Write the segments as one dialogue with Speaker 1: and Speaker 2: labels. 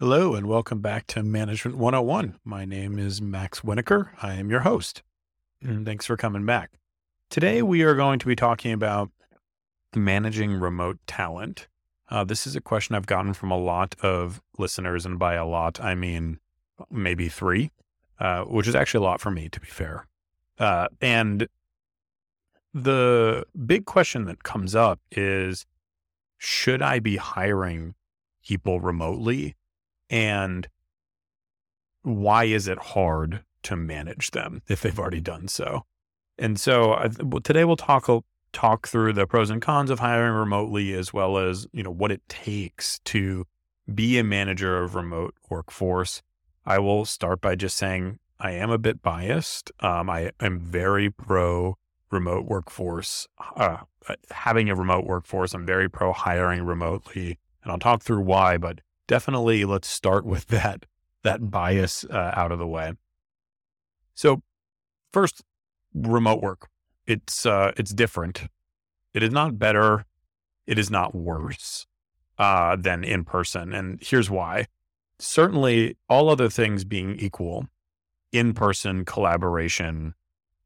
Speaker 1: Hello, and welcome back to Management 101. My name is Max Winokur. I am your host. And thanks for coming back. Today, we are going to be talking about managing remote talent. Uh, this is a question I've gotten from a lot of listeners, and by a lot, I mean maybe three, uh, which is actually a lot for me, to be fair. Uh, and the big question that comes up is should I be hiring people remotely? And why is it hard to manage them if they've already done so? And so I, today we'll talk talk through the pros and cons of hiring remotely, as well as you know what it takes to be a manager of remote workforce. I will start by just saying I am a bit biased. Um, I am very pro remote workforce, uh, having a remote workforce. I'm very pro hiring remotely, and I'll talk through why. But definitely, let's start with that that bias uh, out of the way. So, first, remote work. It's uh, it's different. It is not better. It is not worse uh, than in person, and here's why. Certainly, all other things being equal, in person collaboration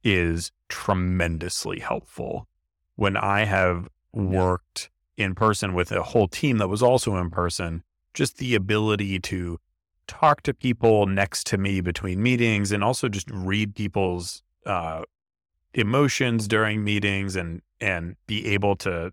Speaker 1: is tremendously helpful. When I have worked in person with a whole team that was also in person, just the ability to talk to people next to me between meetings and also just read people's uh, emotions during meetings and and be able to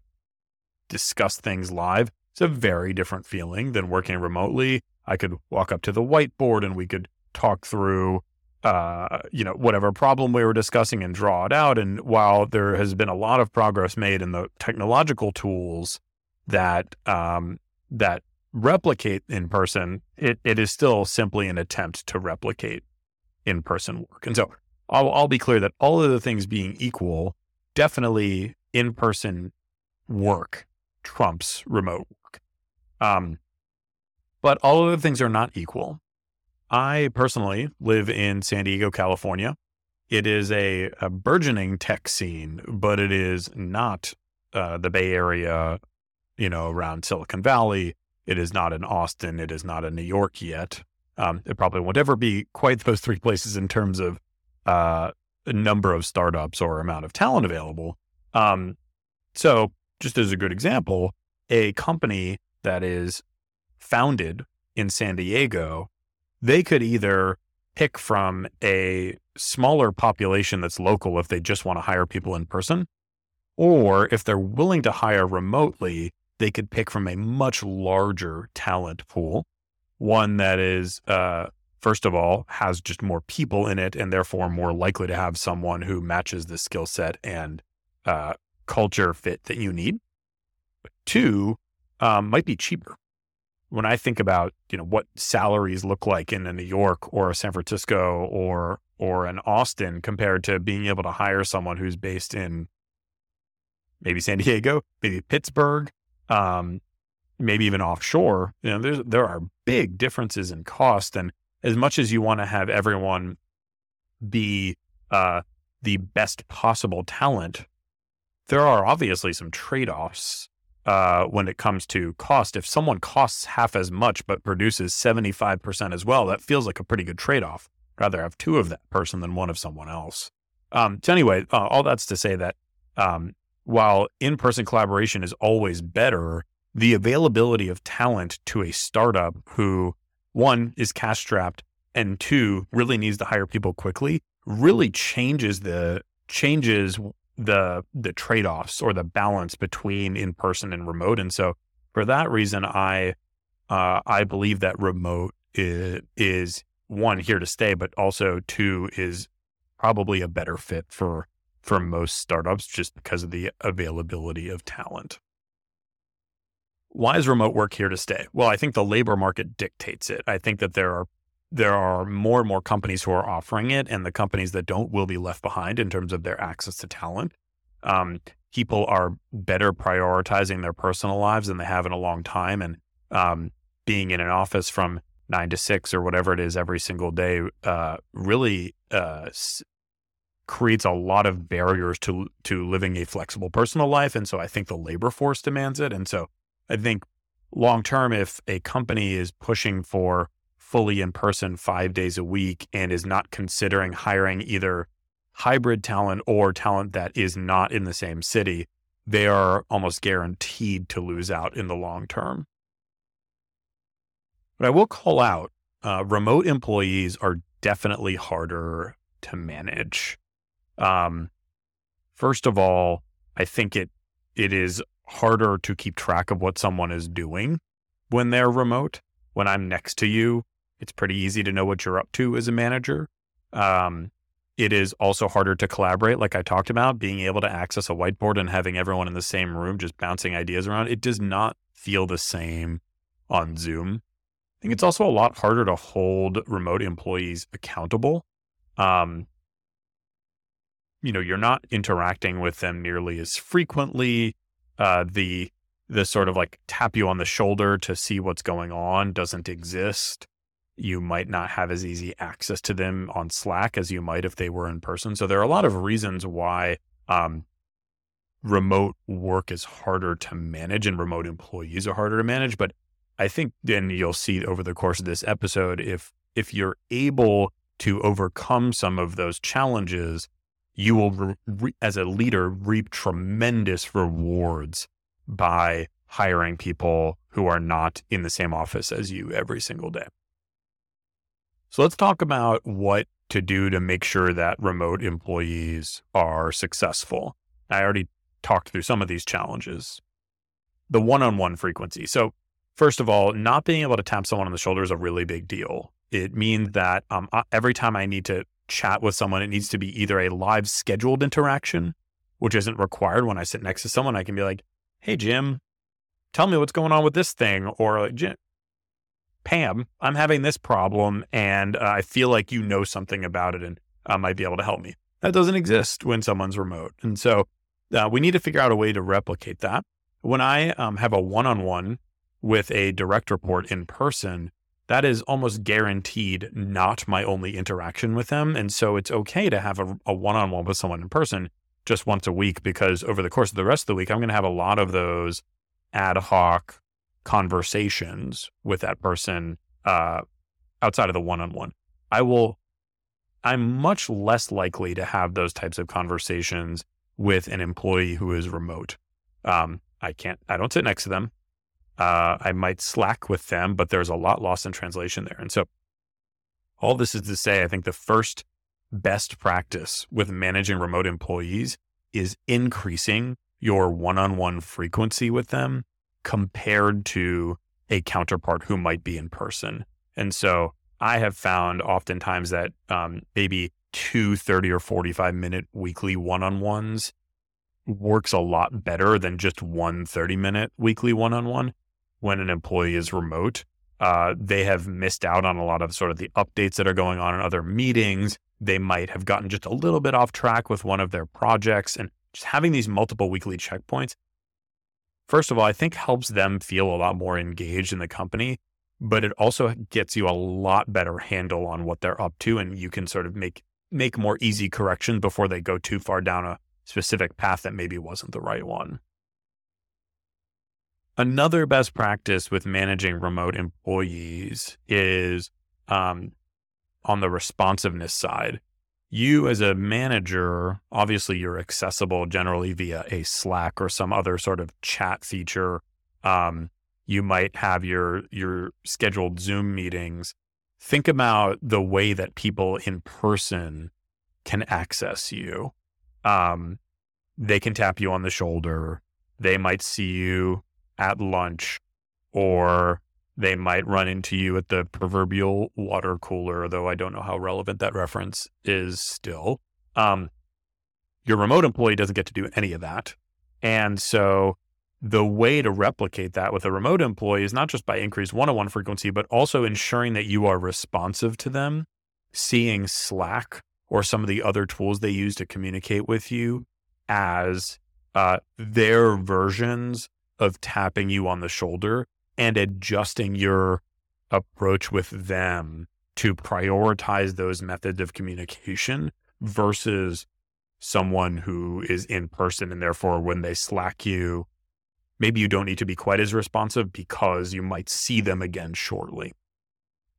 Speaker 1: discuss things live. It's a very different feeling than working remotely. I could walk up to the whiteboard and we could talk through uh, you know, whatever problem we were discussing and draw it out. And while there has been a lot of progress made in the technological tools that um, that replicate in person, it, it is still simply an attempt to replicate in person work. And so I'll, I'll be clear that all of the things being equal, definitely in person work trumps remote work. Um, but all of the things are not equal. I personally live in San Diego, California. It is a, a burgeoning tech scene, but it is not uh, the Bay Area, you know, around Silicon Valley. It is not in Austin. It is not in New York yet. Um, it probably won't ever be quite those three places in terms of uh, number of startups or amount of talent available. Um, so, just as a good example, a company that is founded in San Diego they could either pick from a smaller population that's local if they just want to hire people in person, or if they're willing to hire remotely, they could pick from a much larger talent pool, one that is, uh, first of all, has just more people in it and therefore more likely to have someone who matches the skill set and uh, culture fit that you need. Two, um, might be cheaper when I think about, you know, what salaries look like in a New York or a San Francisco or or an Austin compared to being able to hire someone who's based in maybe San Diego, maybe Pittsburgh, um, maybe even offshore, you know, there's there are big differences in cost. And as much as you want to have everyone be uh, the best possible talent, there are obviously some trade-offs uh, when it comes to cost. If someone costs half as much but produces 75% as well, that feels like a pretty good trade off. Rather have two of that person than one of someone else. Um, so, anyway, uh, all that's to say that um, while in person collaboration is always better, the availability of talent to a startup who, one, is cash strapped and two, really needs to hire people quickly really changes the changes the the trade-offs or the balance between in person and remote. And so for that reason, I uh, I believe that remote is, is one here to stay, but also two is probably a better fit for for most startups just because of the availability of talent. Why is remote work here to stay? Well, I think the labor market dictates it. I think that there are there are more and more companies who are offering it, and the companies that don't will be left behind in terms of their access to talent. Um, people are better prioritizing their personal lives than they have in a long time, and um, being in an office from nine to six or whatever it is every single day uh, really uh, creates a lot of barriers to to living a flexible personal life. And so I think the labor force demands it. And so I think long term, if a company is pushing for fully in person five days a week and is not considering hiring either hybrid talent or talent that is not in the same city, they are almost guaranteed to lose out in the long term. But I will call out uh, remote employees are definitely harder to manage. Um, first of all, I think it it is harder to keep track of what someone is doing when they're remote. When I'm next to you, it's pretty easy to know what you're up to as a manager. Um, it is also harder to collaborate, like I talked about, being able to access a whiteboard and having everyone in the same room just bouncing ideas around. It does not feel the same on Zoom. I think it's also a lot harder to hold remote employees accountable. Um, you know, you're not interacting with them nearly as frequently. Uh, the the sort of like tap you on the shoulder to see what's going on doesn't exist you might not have as easy access to them on Slack as you might if they were in person. So there are a lot of reasons why um, remote work is harder to manage and remote employees are harder to manage. But I think then you'll see over the course of this episode if if you're able to overcome some of those challenges, you will, re- as a leader, reap tremendous rewards by hiring people who are not in the same office as you every single day. So let's talk about what to do to make sure that remote employees are successful. I already talked through some of these challenges. The one on one frequency. So, first of all, not being able to tap someone on the shoulder is a really big deal. It means that um, every time I need to chat with someone, it needs to be either a live scheduled interaction, which isn't required when I sit next to someone. I can be like, hey, Jim, tell me what's going on with this thing. Or Jim, Pam, I'm having this problem and uh, I feel like you know something about it and uh, might be able to help me. That doesn't exist when someone's remote. And so uh, we need to figure out a way to replicate that. When I um, have a one on one with a direct report in person, that is almost guaranteed not my only interaction with them. And so it's okay to have a one on one with someone in person just once a week because over the course of the rest of the week, I'm going to have a lot of those ad hoc conversations with that person uh, outside of the one on one. I will, I'm much less likely to have those types of conversations with an employee who is remote. Um, I can't, I don't sit next to them. Uh, I might slack with them, but there's a lot lost in translation there. And so, all this is to say, I think the first best practice with managing remote employees is increasing your one on one frequency with them compared to a counterpart who might be in person. And so I have found oftentimes that um, maybe two 30 or 45 minute weekly one on ones works a lot better than just one 30 minute weekly one on one when an employee is remote. Uh, they have missed out on a lot of sort of the updates that are going on in other meetings. They might have gotten just a little bit off track with one of their projects and just having these multiple weekly checkpoints first of all, I think helps them feel a lot more engaged in the company, but it also gets you a lot better handle on what they're up to. And you can sort of make, make more easy corrections before they go too far down a specific path that maybe wasn't the right one. Another best practice with managing remote employees is um, on the responsiveness side you as a manager, obviously you're accessible generally via a Slack or some other sort of chat feature. Um, you might have your your scheduled Zoom meetings. Think about the way that people in person can access you. Um, they can tap you on the shoulder. They might see you at lunch or they might run into you at the proverbial water cooler, though I don't know how relevant that reference is still. Um, your remote employee doesn't get to do any of that. And so the way to replicate that with a remote employee is not just by increased one on one frequency, but also ensuring that you are responsive to them, seeing Slack or some of the other tools they use to communicate with you as uh, their versions of tapping you on the shoulder and adjusting your approach with them to prioritize those methods of communication versus someone who is in person and therefore when they slack you maybe you don't need to be quite as responsive because you might see them again shortly.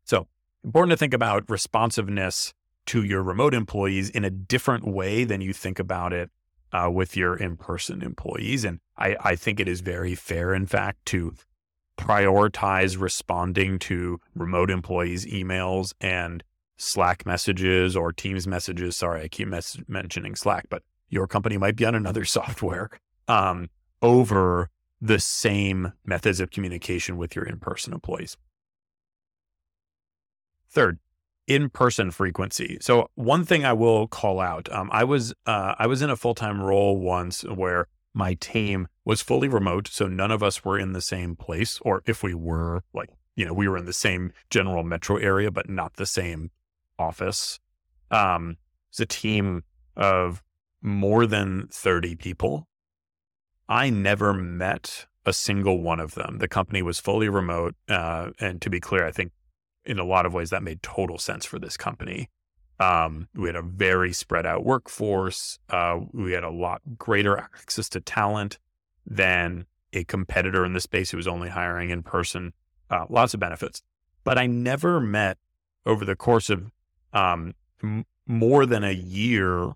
Speaker 1: So, important to think about responsiveness to your remote employees in a different way than you think about it uh, with your in person employees. And I, I think it is very fair, in fact, to prioritize responding to remote employees' emails and Slack messages or Teams messages. Sorry, I keep mes- mentioning Slack, but your company might be on another software um, over the same methods of communication with your in person employees. Third, in-person frequency. So one thing I will call out, um, I was uh, I was in a full-time role once where my team was fully remote, so none of us were in the same place, or if we were, like you know, we were in the same general metro area, but not the same office. Um, it's a team of more than thirty people. I never met a single one of them. The company was fully remote, uh, and to be clear, I think in a lot of ways that made total sense for this company. Um, we had a very spread out workforce. Uh, we had a lot greater access to talent than a competitor in the space who was only hiring in person. Uh, lots of benefits, but I never met over the course of um, m- more than a year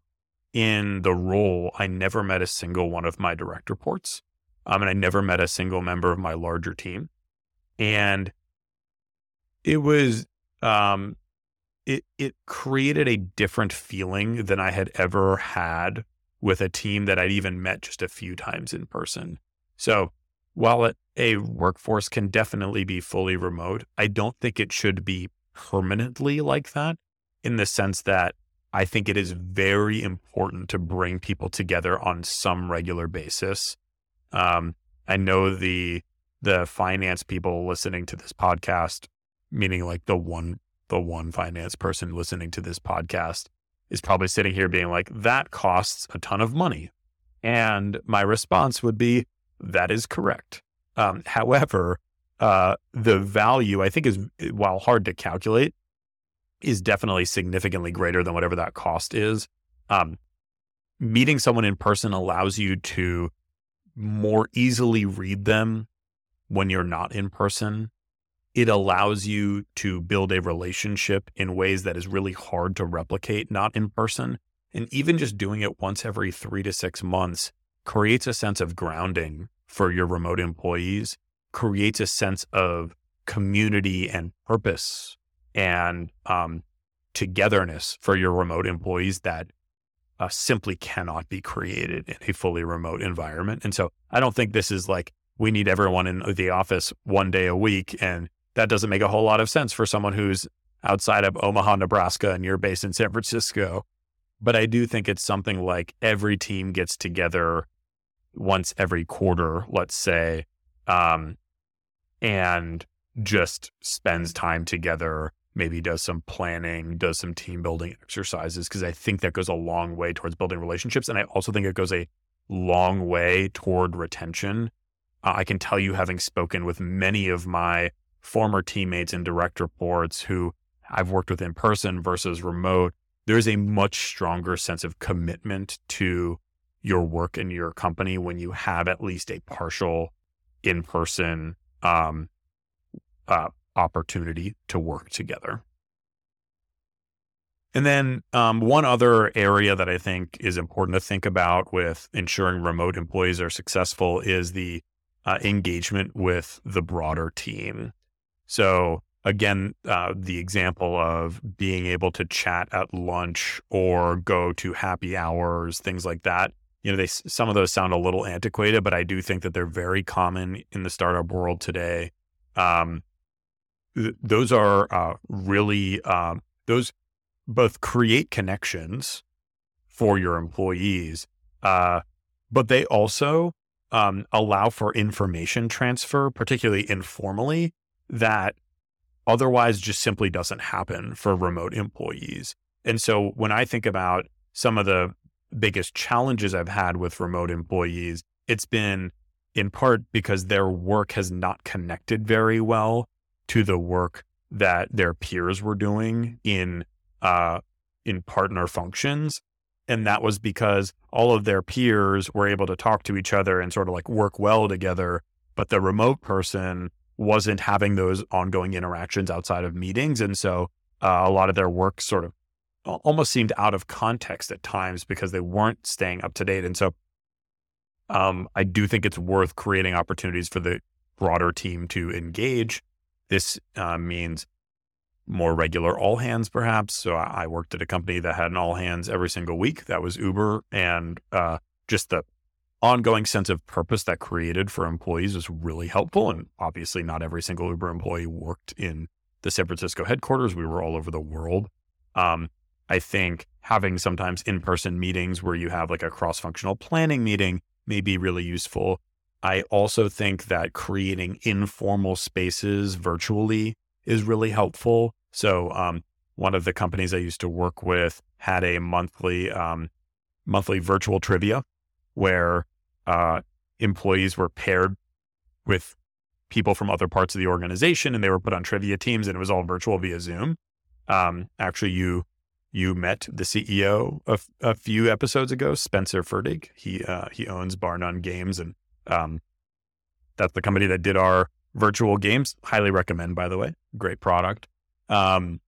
Speaker 1: in the role. I never met a single one of my direct reports, um, and I never met a single member of my larger team. And it was um it it created a different feeling than I had ever had with a team that I'd even met just a few times in person. So while it, a workforce can definitely be fully remote, I don't think it should be permanently like that in the sense that I think it is very important to bring people together on some regular basis. Um, I know the the finance people listening to this podcast meaning like the one the one finance person listening to this podcast is probably sitting here being like that costs a ton of money. And my response would be that is correct. Um, however uh, the value i think is while hard to calculate is definitely significantly greater than whatever that cost is. Um, meeting someone in person allows you to more easily read them when you're not in person it allows you to build a relationship in ways that is really hard to replicate, not in person. And even just doing it once every three to six months creates a sense of grounding for your remote employees, creates a sense of community and purpose and um, togetherness for your remote employees that uh, simply cannot be created in a fully remote environment. And so I don't think this is like we need everyone in the office one day a week and that doesn't make a whole lot of sense for someone who's outside of Omaha, Nebraska, and you're based in San Francisco. But I do think it's something like every team gets together once every quarter, let's say, um, and just spends time together, maybe does some planning, does some team building exercises, because I think that goes a long way towards building relationships. And I also think it goes a long way toward retention. Uh, I can tell you, having spoken with many of my former teammates and direct reports who I've worked with in person versus remote, there's a much stronger sense of commitment to your work and your company when you have at least a partial in person um, uh, opportunity to work together. And then um, one other area that I think is important to think about with ensuring remote employees are successful is the uh, engagement with the broader team. So again, uh, the example of being able to chat at lunch or go to happy hours, things like that. You know, they some of those sound a little antiquated, but I do think that they're very common in the startup world today. Um, th- those are uh, really um, those both create connections for your employees, uh, but they also um, allow for information transfer, particularly informally, that otherwise just simply doesn't happen for remote employees. And so when I think about some of the biggest challenges I've had with remote employees, it's been in part because their work has not connected very well to the work that their peers were doing in uh, in partner functions. And that was because all of their peers were able to talk to each other and sort of like work well together. But the remote person wasn't having those ongoing interactions outside of meetings. And so uh, a lot of their work sort of almost seemed out of context at times because they weren't staying up to date. And so um, I do think it's worth creating opportunities for the broader team to engage. This uh, means more regular all hands, perhaps. So I, worked at a company that had an all hands every single week. That was Uber. And uh, just the ongoing sense of purpose that created for employees was really helpful. And obviously, not every single Uber employee worked in the San Francisco headquarters. We were all over the world. Um, I think having sometimes in person meetings where you have like a cross functional planning meeting may be really useful. I also think that creating informal spaces virtually is really helpful. So, um, one of the companies I used to work with had a monthly um, monthly virtual trivia where uh, employees were paired with people from other parts of the organization, and they were put on trivia teams, and it was all virtual via Zoom. Um, actually, you you met the CEO of a few episodes ago, Spencer Fertig. He uh, he owns Bar None Games, and um, that's the company that did our virtual games. Highly recommend, by the way. Great product. Um,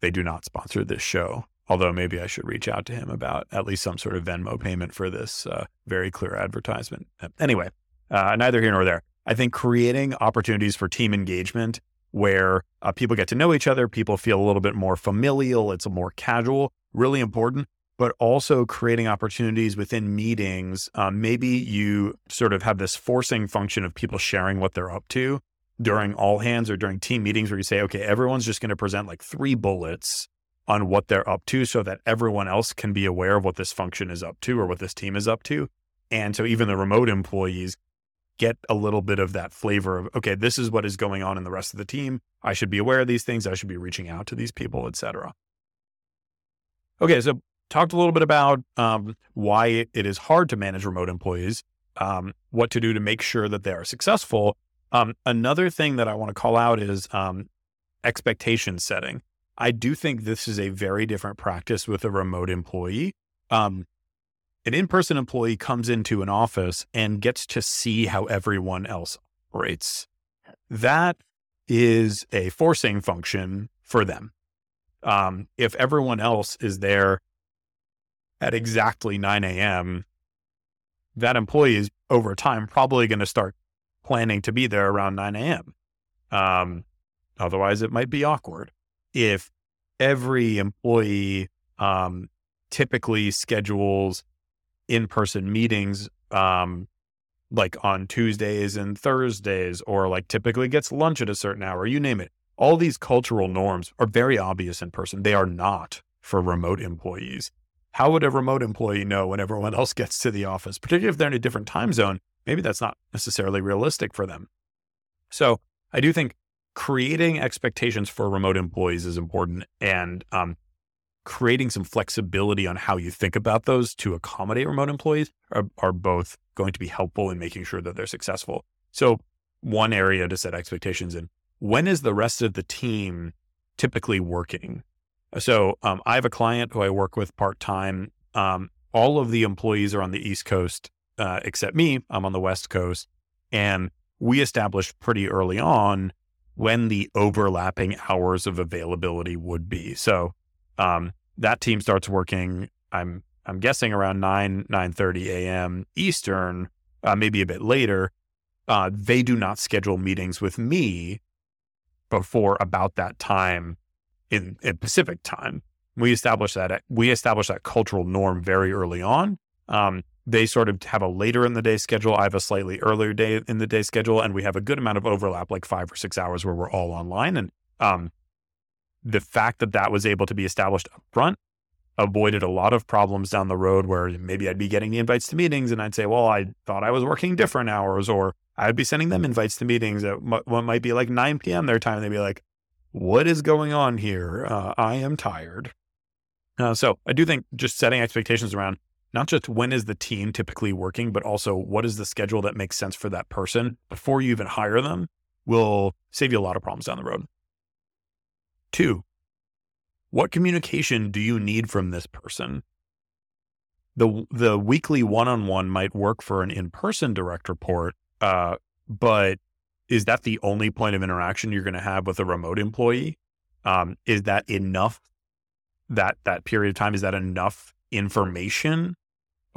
Speaker 1: they do not sponsor this show, although maybe I should reach out to him about at least some sort of Venmo payment for this uh, very clear advertisement. Anyway, uh, neither here nor there. I think creating opportunities for team engagement where uh, people get to know each other, people feel a little bit more familial, it's more casual, really important. But also creating opportunities within meetings. Um, maybe you sort of have this forcing function of people sharing what they're up to during all hands or during team meetings where you say, okay, everyone's just going to present like three bullets on what they're up to so that everyone else can be aware of what this function is up to or what this team is up to. And so even the remote employees get a little bit of that flavor of okay this is what is going on in the rest of the team. I should be aware of these things. I should be reaching out to these people etc okay so talked a little bit about um, why it is hard to manage remote employees um, what to do to make sure that they are successful. Um, another thing that i want to call out is um, expectation setting i do think this is a very different practice with a remote employee um, an in person employee comes into an office and gets to see how everyone else operates. That is a forcing function for them. Um, if everyone else is there at exactly 9 a.m., that employee is over time probably going to start planning to be there around 9 a.m. Um, otherwise, it might be awkward. If every employee um, typically schedules in-person meetings um, like on Tuesdays and Thursdays, or like typically gets lunch at a certain hour, you name it. All these cultural norms are very obvious in person. They are not for remote employees. How would a remote employee know when everyone else gets to the office, particularly if they're in a different time zone? Maybe that's not necessarily realistic for them. So I do think creating expectations for remote employees is important. And um, creating some flexibility on how you think about those to accommodate remote employees are, are both going to be helpful in making sure that they're successful. So, one area to set expectations in when is the rest of the team typically working? So, um, I have a client who I work with part time. Um, all of the employees are on the East Coast, uh, except me. I'm on the West Coast. And we established pretty early on when the overlapping hours of availability would be. So, um, that team starts working. I'm I'm guessing around nine nine thirty a.m. Eastern, uh, maybe a bit later. Uh, they do not schedule meetings with me before about that time in, in Pacific time. We established that we established that cultural norm very early on. Um, they sort of have a later in the day schedule. I have a slightly earlier day in the day schedule, and we have a good amount of overlap, like five or six hours where we're all online. And um, the fact that that was able to be established up front avoided a lot of problems down the road where maybe I'd be getting the invites to meetings and I'd say, well, I thought I was working different hours, or I'd be sending them invites to meetings at what might be like 9 p.m. their time. They'd be like, what is going on here? Uh, I am tired. Uh, so I do think just setting expectations around not just when is the team typically working, but also what is the schedule that makes sense for that person before you even hire them will save you a lot of problems down the road. Two, what communication do you need from this person? the the weekly one on one might work for an in person direct report, uh, but is that the only point of interaction you're going to have with a remote employee? Um, is that enough? That that period of time is that enough information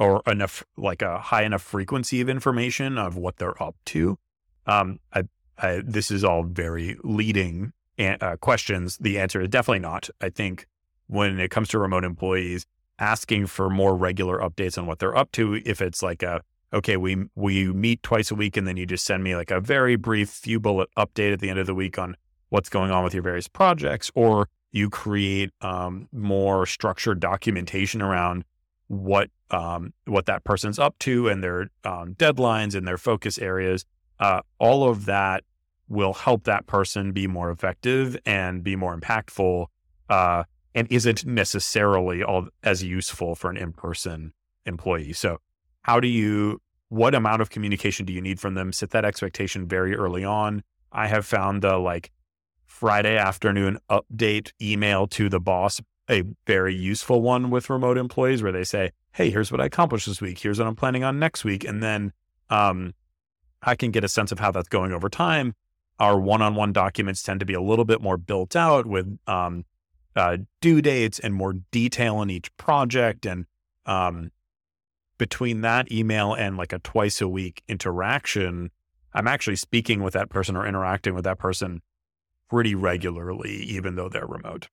Speaker 1: or enough like a high enough frequency of information of what they're up to? Um, I, I, this is all very leading uh, questions. The answer is definitely not. I think when it comes to remote employees, asking for more regular updates on what they're up to, if it's like a okay, we we meet twice a week, and then you just send me like a very brief few bullet update at the end of the week on what's going on with your various projects, or you create um, more structured documentation around what um, what that person's up to and their um, deadlines and their focus areas. Uh, all of that will help that person be more effective and be more impactful, uh, and isn't necessarily all as useful for an in-person employee. So how do you what amount of communication do you need from them set that expectation very early on i have found the like friday afternoon update email to the boss a very useful one with remote employees where they say hey here's what i accomplished this week. Here's what i'm planning on next week. And then um, i can get a sense of how that's going over time. Our one-on-one documents tend to be a little bit more built out with um, uh, due dates and more detail in each project. And um, between that email and like a twice a week interaction, I'm actually speaking with that person or interacting with that person pretty regularly, even though they're remote.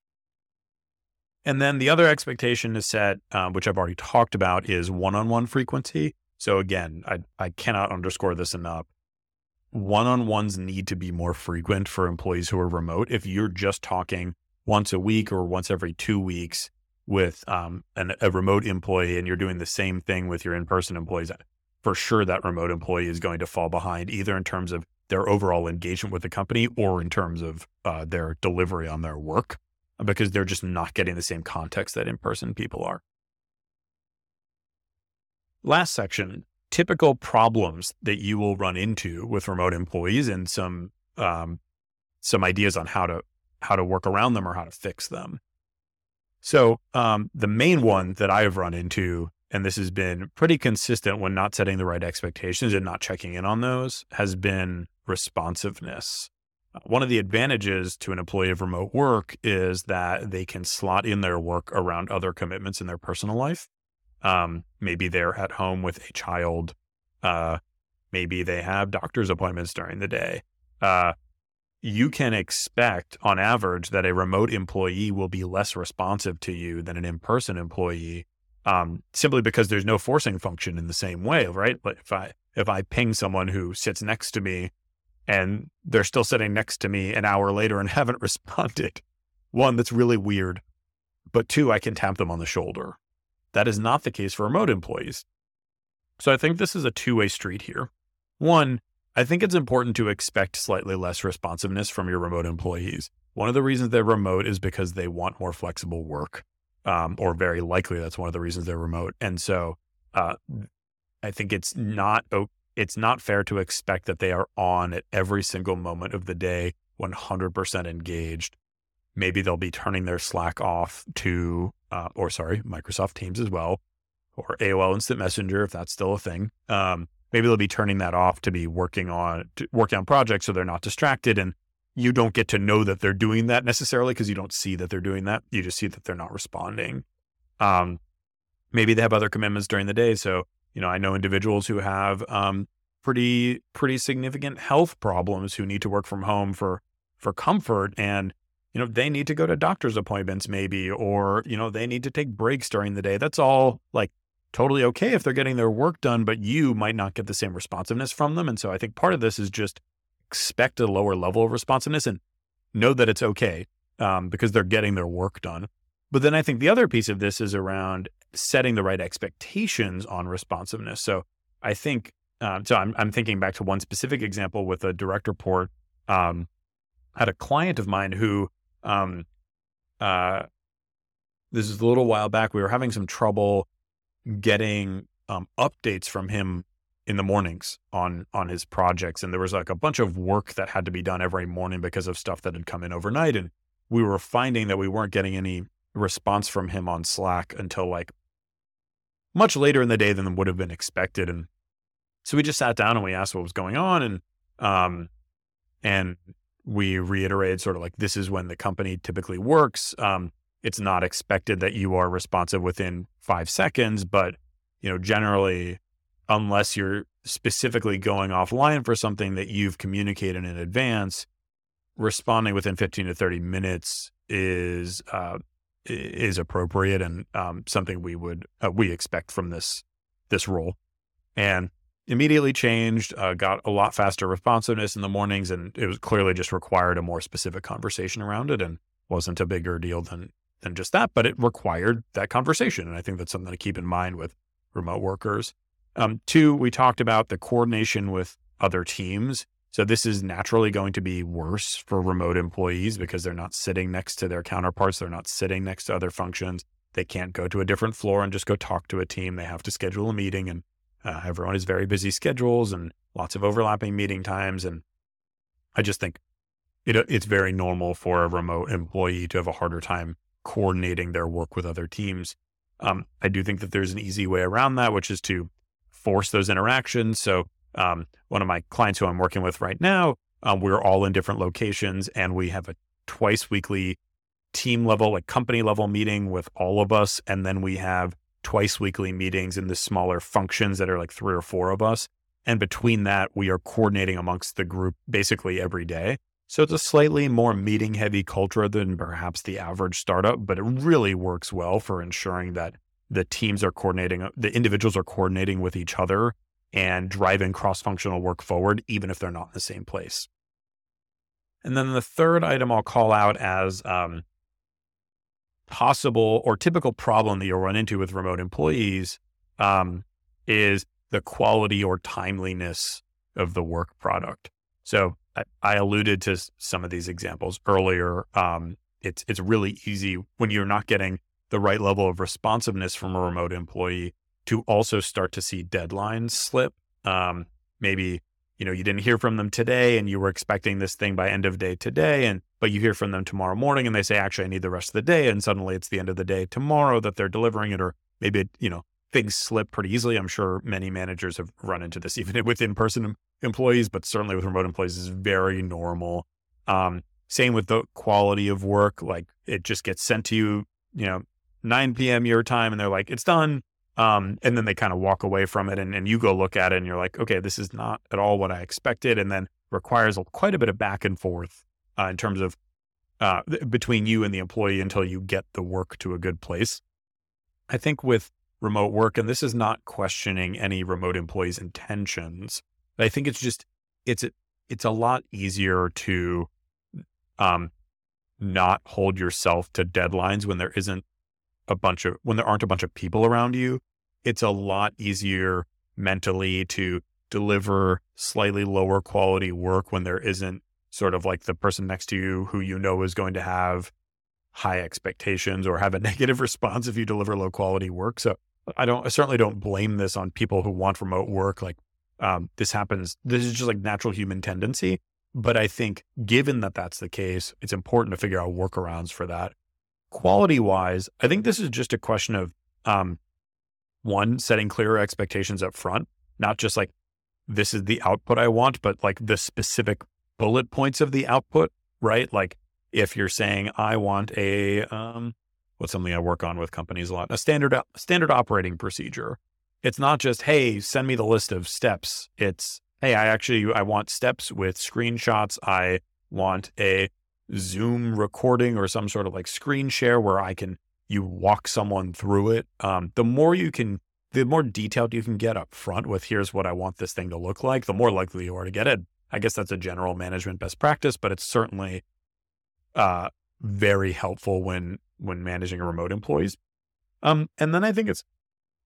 Speaker 1: And then the other expectation to set, um, which I've already talked about, is one on one frequency. So again, I, I cannot underscore this enough. One on ones need to be more frequent for employees who are remote. If you're just talking once a week or once every two weeks, with um, an, a remote employee and you're doing the same thing with your in-person employees, for sure that remote employee is going to fall behind either in terms of their overall engagement with the company or in terms of uh, their delivery on their work because they're just not getting the same context that in-person people are. Last section, typical problems that you will run into with remote employees and some um, some ideas on how to how to work around them or how to fix them. So um, the main one that I have run into, and this has been pretty consistent when not setting the right expectations and not checking in on those, has been responsiveness. One of the advantages to an employee of remote work is that they can slot in their work around other commitments in their personal life. Um, maybe they're at home with a child. Uh, maybe they have doctor's appointments during the day. Uh, you can expect on average that a remote employee will be less responsive to you than an in-person employee um, simply because there's no forcing function in the same way right but if i if i ping someone who sits next to me and they're still sitting next to me an hour later and haven't responded. One that's really weird. But two i can tap them on the shoulder. That is not the case for remote employees. So i think this is a two-way street here. One I think it's important to expect slightly less responsiveness from your remote employees. One of the reasons they're remote is because they want more flexible work, um, or very likely that's one of the reasons they're remote. And so, uh, I think it's not it's not fair to expect that they are on at every single moment of the day, 100% engaged. Maybe they'll be turning their Slack off to, uh, or sorry, Microsoft Teams as well, or AOL Instant Messenger if that's still a thing. Um, maybe they'll be turning that off to be working on working on projects so they're not distracted and you don't get to know that they're doing that necessarily because you don't see that they're doing that you just see that they're not responding um, maybe they have other commitments during the day so you know i know individuals who have um, pretty pretty significant health problems who need to work from home for for comfort and you know they need to go to doctor's appointments maybe or you know they need to take breaks during the day that's all like totally okay if they're getting their work done, but you might not get the same responsiveness from them. And so I think part of this is just expect a lower level of responsiveness and know that it's okay um, because they're getting their work done. But then I think the other piece of this is around setting the right expectations on responsiveness. So I think, uh, so I'm, I'm thinking back to one specific example with a direct report. Um, had a client of mine who, um, uh, this is a little while back, we were having some trouble getting um, updates from him in the mornings on on his projects and there was like a bunch of work that had to be done every morning because of stuff that had come in overnight and we were finding that we weren't getting any response from him on slack until like much later in the day than would have been expected. And so we just sat down and we asked what was going on. And, um, and we reiterated sort of like, this is when the company typically works. Um, it's not expected that you are responsive within five seconds, but, you know, generally, unless you're specifically going offline for something that you've communicated in advance, responding within 15 to 30 minutes is uh, is appropriate and um, something we would uh, we expect from this this role. And immediately changed, uh, got a lot faster responsiveness in the mornings, and it was clearly just required a more specific conversation around it, and wasn't a bigger deal than than just that, but it required that conversation, and I think that's something to keep in mind with remote workers. Um, two, we talked about the coordination with other teams. So this is naturally going to be worse for remote employees because they're not sitting next to their counterparts. They're not sitting next to other functions. They can't go to a different floor and just go talk to a team. They have to schedule a meeting and uh, everyone has very busy schedules and lots of overlapping meeting times. And I just think it, it's very normal for a remote employee to have a harder time coordinating their work with other teams. Um, I do think that there's an easy way around that, which is to force those interactions. So um, one of my clients who I'm working with right now, um, we're all in different locations and we have a twice weekly team level, like company level meeting with all of us. And then we have twice weekly meetings in the smaller functions that are like three or four of us. And between that, we are coordinating amongst the group basically every day. So it's a slightly more meeting heavy culture than perhaps the average startup, but it really works well for ensuring that the teams are coordinating, the individuals are coordinating with each other and driving cross functional work forward, even if they're not in the same place. And then the third item I'll call out as um, possible or typical problem that you'll run into with remote employees um, is the quality or timeliness of the work product. So I, I alluded to some of these examples earlier. Um, it's it's really easy when you're not getting the right level of responsiveness from a remote employee to also start to see deadlines slip. Um, maybe you know you didn't hear from them today, and you were expecting this thing by end of day today, and but you hear from them tomorrow morning, and they say actually I need the rest of the day, and suddenly it's the end of the day tomorrow that they're delivering it, or maybe it, you know things slip pretty easily. I'm sure many managers have run into this even with in person employees, but certainly with remote employees is very normal. Um, same with the quality of work, like it just gets sent to you, you know, 9 p.m. your time, and they're like, it's done. Um, and then they kind of walk away from it, and, and you go look at it, and you're like, okay, this is not at all what I expected, and then requires quite a bit of back and forth uh, in terms of uh, between you and the employee until you get the work to a good place. I think with remote work, and this is not questioning any remote employee's intentions, but I think it's just it's it's a lot easier to um, not hold yourself to deadlines when there isn't a bunch of when there aren't a bunch of people around you. It's a lot easier mentally to deliver slightly lower quality work when there isn't sort of like the person next to you who you know is going to have high expectations or have a negative response if you deliver low quality work. So I don't, I certainly don't blame this on people who want remote work. Like, um, this happens. This is just like natural human tendency. But I think given that that's the case, it's important to figure out workarounds for that. Quality wise, I think this is just a question of, um, one, setting clearer expectations up front, not just like, this is the output I want, but like the specific bullet points of the output, right? Like if you're saying, I want a, um, what's something I work on with companies a lot, a standard, standard operating procedure. It's not just, hey, send me the list of steps. It's, hey, I actually, I want steps with screenshots. I want a Zoom recording or some sort of like screen share where I can, you walk someone through it. Um, the more you can, the more detailed you can get up front with here's what I want this thing to look like, the more likely you are to get it. I guess that's a general management best practice, but it's certainly uh, very helpful when when managing remote employees. Um, and then I think it's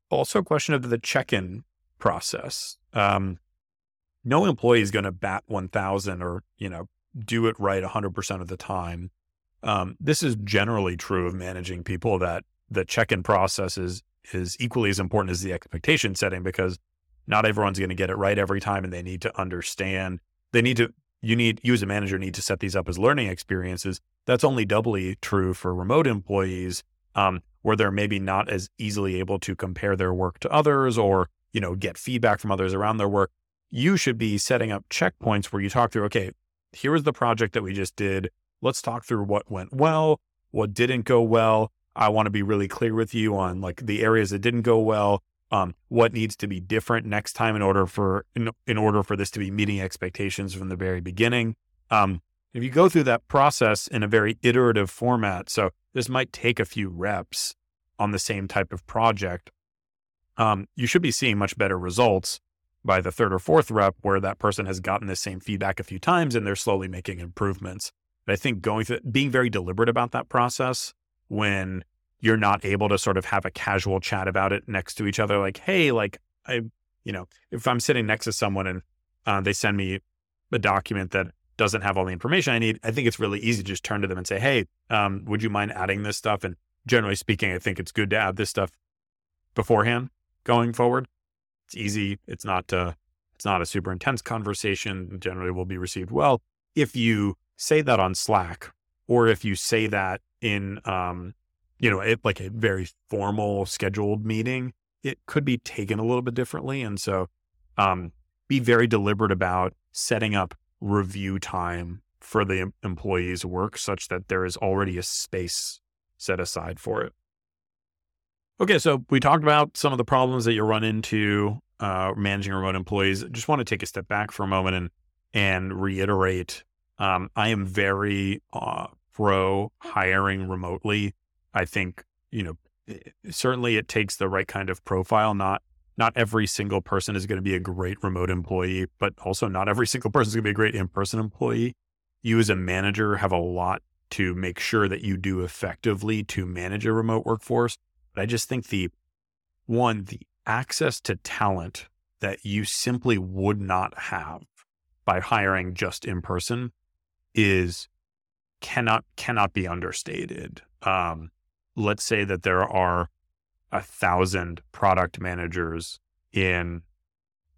Speaker 1: also a question of the check-in process. Um, no employee is going to bat 1000 or, you know, do it right 100% of the time. Um, this is generally true of managing people that the check-in process is, is equally as important as the expectation setting because not everyone's going to get it right every time and they need to understand they need to you need you as a manager need to set these up as learning experiences that's only doubly true for remote employees um, where they're maybe not as easily able to compare their work to others or, you know, get feedback from others around their work, you should be setting up checkpoints where you talk through, okay, here was the project that we just did. Let's talk through what went well, what didn't go well. I want to be really clear with you on like the areas that didn't go well, um, what needs to be different next time in order for in, in order for this to be meeting expectations from the very beginning. Um, if you go through that process in a very iterative format, so this might take a few reps on the same type of project, um, you should be seeing much better results by the third or fourth rep where that person has gotten the same feedback a few times and they're slowly making improvements. But I think going through being very deliberate about that process when you're not able to sort of have a casual chat about it next to each other, like, hey, like I, you know, if I'm sitting next to someone and uh, they send me a document that doesn't have all the information I need, I think it's really easy to just turn to them and say, hey, um, would you mind adding this stuff? And generally speaking, I think it's good to add this stuff beforehand going forward. It's easy. It's not uh, it's not a super intense conversation. Generally, will be received well. If you say that on Slack, or if you say that in um, you know, it, like a very formal scheduled meeting, it could be taken a little bit differently. And so, um, be very deliberate about setting up review time for the employee's work such that there is already a space set aside for it. Okay, so we talked about some of the problems that you run into uh, managing remote employees. Just want to take a step back for a moment and and reiterate. Um, I am very uh, pro hiring remotely. I think you know certainly it takes the right kind of profile. Not not every single person is going to be a great remote employee, but also not every single person is going to be a great in person employee. You as a manager have a lot to make sure that you do effectively to manage a remote workforce. But I just think the one, the access to talent that you simply would not have by hiring just in person is cannot cannot be understated. Um, let's say that there are a thousand product managers in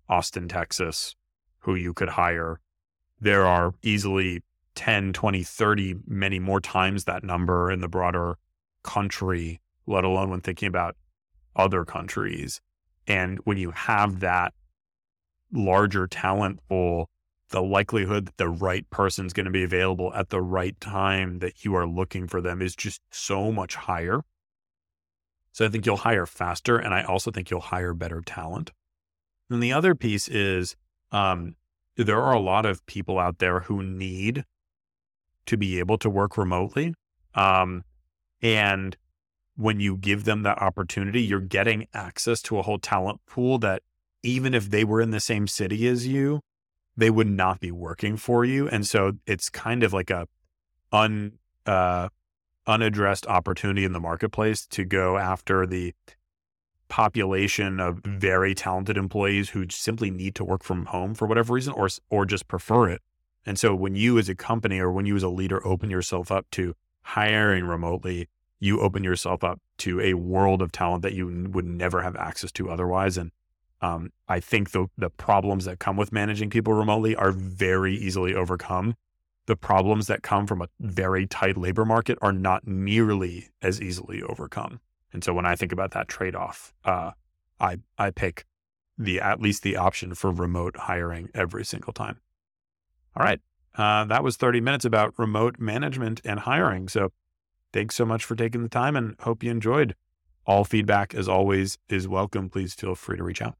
Speaker 1: Austin, Texas, who you could hire. There are easily 10, 20, 30, many more times that number in the broader country let alone when thinking about other countries. And when you have that larger talent pool, the likelihood that the right person's going to be available at the right time that you are looking for them is just so much higher. So I think you'll hire faster. And I also think you'll hire better talent. And the other piece is um, there are a lot of people out there who need to be able to work remotely. Um, and when you give them that opportunity, you're getting access to a whole talent pool that even if they were in the same city as you, they would not be working for you. And so it's kind of like a un uh, unaddressed opportunity in the marketplace to go after the population of very talented employees who simply need to work from home for whatever reason or or just prefer it. And so when you as a company or when you as a leader open yourself up to hiring remotely, you open yourself up to a world of talent that you would never have access to otherwise. And um, I think the the problems that come with managing people remotely are very easily overcome. The problems that come from a very tight labor market are not nearly as easily overcome. And so when I think about that trade off, uh, I I pick the at least the option for remote hiring every single time. All right, uh, that was 30 minutes about remote management and hiring. So thanks so much for taking the time and hope you enjoyed. All feedback, as always, is welcome. Please feel free to reach out.